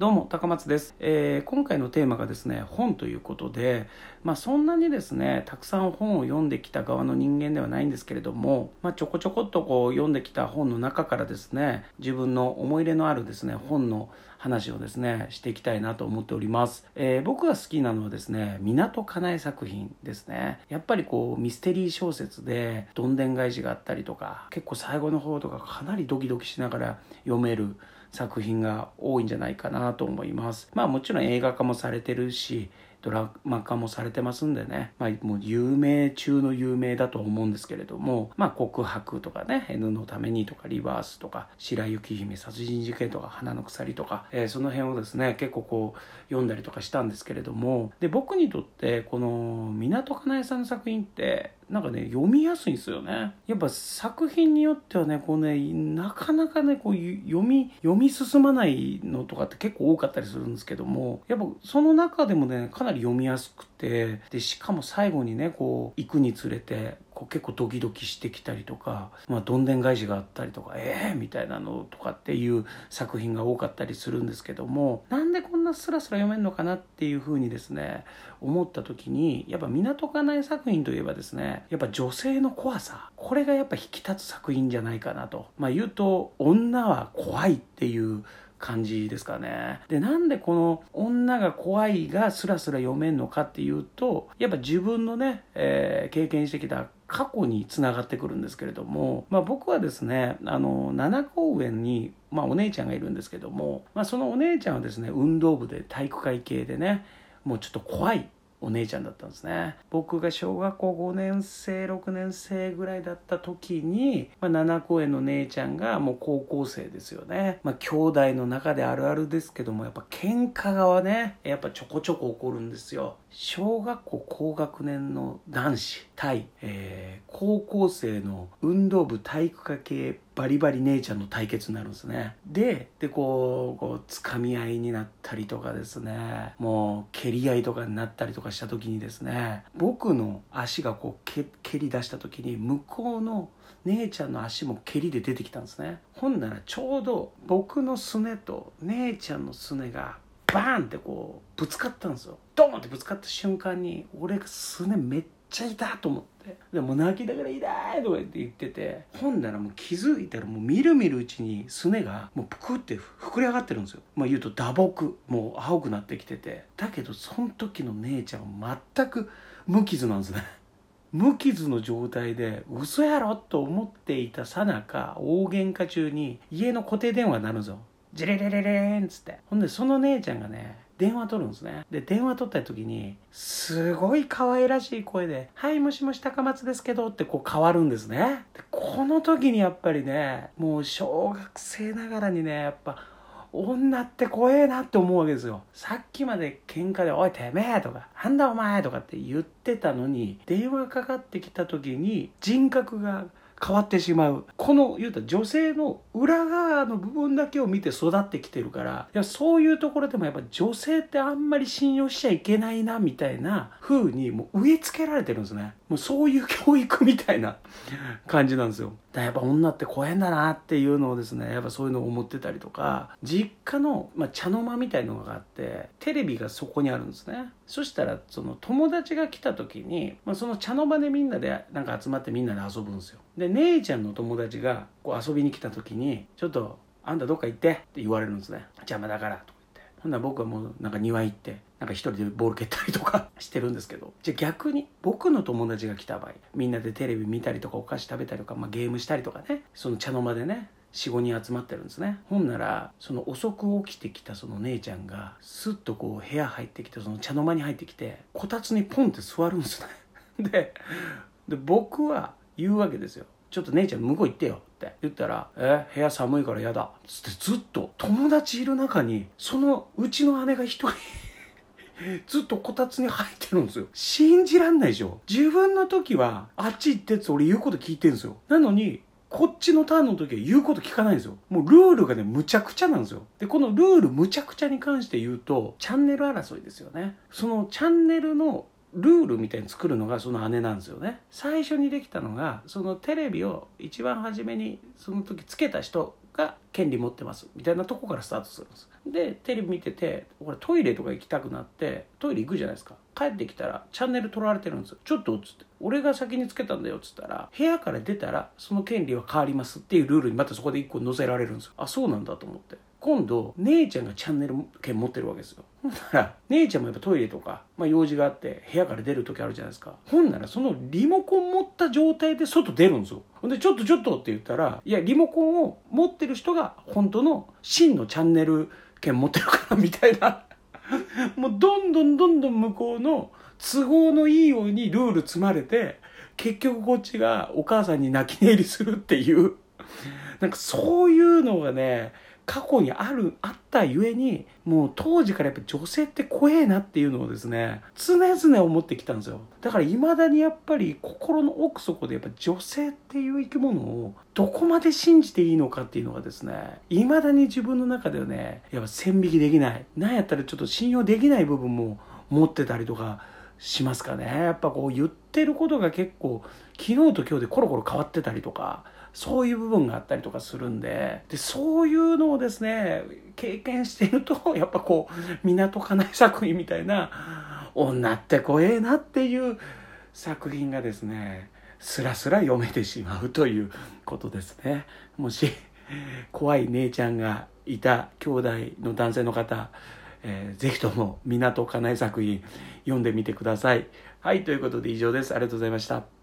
どうも高松です、えー、今回のテーマがですね本ということでまあそんなにですねたくさん本を読んできた側の人間ではないんですけれどもまあちょこちょこっとこう読んできた本の中からですね自分の思い入れのあるですね本の話をですねしていきたいなと思っております、えー、僕が好きなのはですね港かなえ作品ですね。やっぱりこうミステリー小説でどんでん返しがあったりとか結構最後の方とかかなりドキドキしながら読める作品が多いんじゃないかなと思います。まあもちろん映画化もされてるし、ドラマ化もされてますんでね、まあ、もう有名中の有名だと思うんですけれども、まあ、告白とかね、N のためにとか、リバースとか、白雪姫殺人事件とか、花の鎖とか、えー、その辺をですね、結構こう、読んだりとかしたんですけれども、で、僕にとって、この、港かなえさんの作品って、なんかね読みやすいんですよね。やっぱ作品によってはねこうねなかなかねこう読み読み進まないのとかって結構多かったりするんですけどもやっぱその中でもねかなり読みやすくてでしかも最後にねこう行くにつれてこう結構ドキドキしてきたりとか、まあ、どんでん返しがあったりとかええー、みたいなのとかっていう作品が多かったりするんですけどもなんなスラスラ読めるのかなっていうふうにですね思った時にやっぱ港かなえ作品といえばですねやっぱ女性の怖さこれがやっぱ引き立つ作品じゃないかなと。まあ、言うと女は怖いっていう感じですかね。で、なんでこの女が怖いがスラスラ読めんのかっていうと、やっぱ自分のね、えー、経験してきた過去につながってくるんですけれども、まあ、僕はですねあの7公上に、まあ、お姉ちゃんがいるんですけども、まあ、そのお姉ちゃんはですね運動部で体育会系でねもうちょっと怖いお姉ちゃんだったんですね。僕が小学校5年生6年生ぐらいだった時に、まあ、7公園の姉ちゃんがもう高校生ですよね。まあ兄弟の中であるあるですけどもやっぱ喧嘩がねやっぱちょこちょこ起こるんですよ。小学校高学年の男子対、えー、高校生の運動部体育科系バリバリ姉ちゃんの対決になるんですね。ででこうこう掴み合いになったりとかですね。もう蹴り合いとかになったりとかした時にですね。僕の足がこう蹴り出した時に向こうの姉ちゃんの足も蹴りで出てきたんですね。ほんならちょうど僕のすねと姉ちゃんのすねがバーンってこうぶつかったんですよ。ドーンってぶつかった瞬間に俺がすねめっちゃ痛と思ってでも泣きながら痛いとか言って言っててほんならもう気づいたらもうみるみるうちにすねがもうぷくって膨れ上がってるんですよ。まあ言うと打撲もう青くなってきてて。だけどその時の姉ちゃんは全く無傷なんですね。無傷の状態で嘘やろと思っていたさなか大喧嘩中に家の固定電話になるんですよ。ジレレレレーンっつって。ほんでその姉ちゃんがね電話取るんですねで電話取った時にすごい可愛らしい声で「はいもしもし高松ですけど」ってこう変わるんですねでこの時にやっぱりねもう小学生ながらにねやっぱ女って怖えなって思うわけですよ。さっきまで喧嘩で、おいてめえとか、なんだお前とかって言ってたのに、電話かかってきた時に人格が変わってしまう。この言うた女性の裏側の部分だけを見て育ってきてるからいやそういうところでもやっぱ女性ってあんまり信用しちゃいけないなみたいな風にもう植え付けられてるんですね。もうそういう教育みたいな感じなんですよ。だやっぱ女って怖いんだなっていうのをですねやっぱそういうのを思ってたりとか実家の、まあ、茶の間みたいのがあってテレビがそこにあるんですね。そしたらその友達が来た時に、まあ、その茶の間でみんなでなんか集まってみんなで遊ぶんですよ。で姉ちゃんの友達がこう遊びに来た時に「ちょっとあんたどっか行って」って言われるんですね。邪魔だからとか。言ってほんな僕はもうなんか庭行ってなんか一人でボール蹴ったりとか してるんですけどじゃあ逆に僕の友達が来た場合みんなでテレビ見たりとかお菓子食べたりとか、まあ、ゲームしたりとかねその茶の間でね45人集まってるんですね。ほんならその遅く起きてきたその姉ちゃんがスッとこう部屋入ってきてその茶の間に入ってきてこたつにポンって座るんですね。で僕は言うわけですよ。ちょっと姉ちゃん向こう行ってよって言ったら、え、部屋寒いから嫌だ。つってずっと友達いる中に、そのうちの姉が一人 ずっとこたつに入ってるんですよ。信じらんないでしょ。自分の時は、あっち行ってって俺言うこと聞いてるんですよ。なのに、こっちのターンの時は言うこと聞かないんですよ。もうルールがね、むちゃくちゃなんですよ。で、このルールむちゃくちゃに関して言うと、チャンネル争いですよね。そのチャンネルのルールみたいに作るのがその姉なんですよね。最初にできたのがそのテレビを一番初めにその時つけた人が権利持ってますみたいなとこからスタートするんです。でテレビ見てて俺トイレとか行きたくなってトイレ行くじゃないですか。帰ってきたらチャンネル取られてるんですよ。ちょっとっつって。俺が先につけたんだよっつったら部屋から出たらその権利は変わりますっていうルールにまたそこで一個載せられるんですよ。あそうなんだと思って。今度姉ちゃんがチャンネル権持ってるわけですよ。ほんなら姉ちゃんもやっぱトイレとか、まあ、用事があって部屋から出る時あるじゃないですか。ほんならそのリモコン持った状態で外出るんですよ。ほんでちょっとちょっとって言ったらいやリモコンを持ってる人が本当の真のチャンネル権持ってるからみたいな。もうどんどんどんどん向こうの都合のいいようにルール積まれて結局こっちがお母さんに泣き寝入りするっていう。なんかそういうのがね過去にあるあったゆえにもう当時からやっぱ女性って怖えなっていうのをですね常々思ってきたんですよ。だから未だにやっぱり心の奥底でやっぱ女性っていう生き物をどこまで信じていいのかっていうのがですね未だに自分の中ではねやっぱ線引きできない。なんやったらちょっと信用できない部分も持ってたりとかしますかね。やっぱこう言ってることが結構昨日と今日でコロコロ変わってたりとかそういう部分があったりとかするんででそういうのをですね経験していると やっぱこう港かな作品みたいな女って怖えなっていう作品がですねスラスラ読めてしまうということですねもし怖い姉ちゃんがいた兄弟の男性の方えー、ぜひとも港かなえ作品読んでみてください。はい、ということで以上です。ありがとうございました。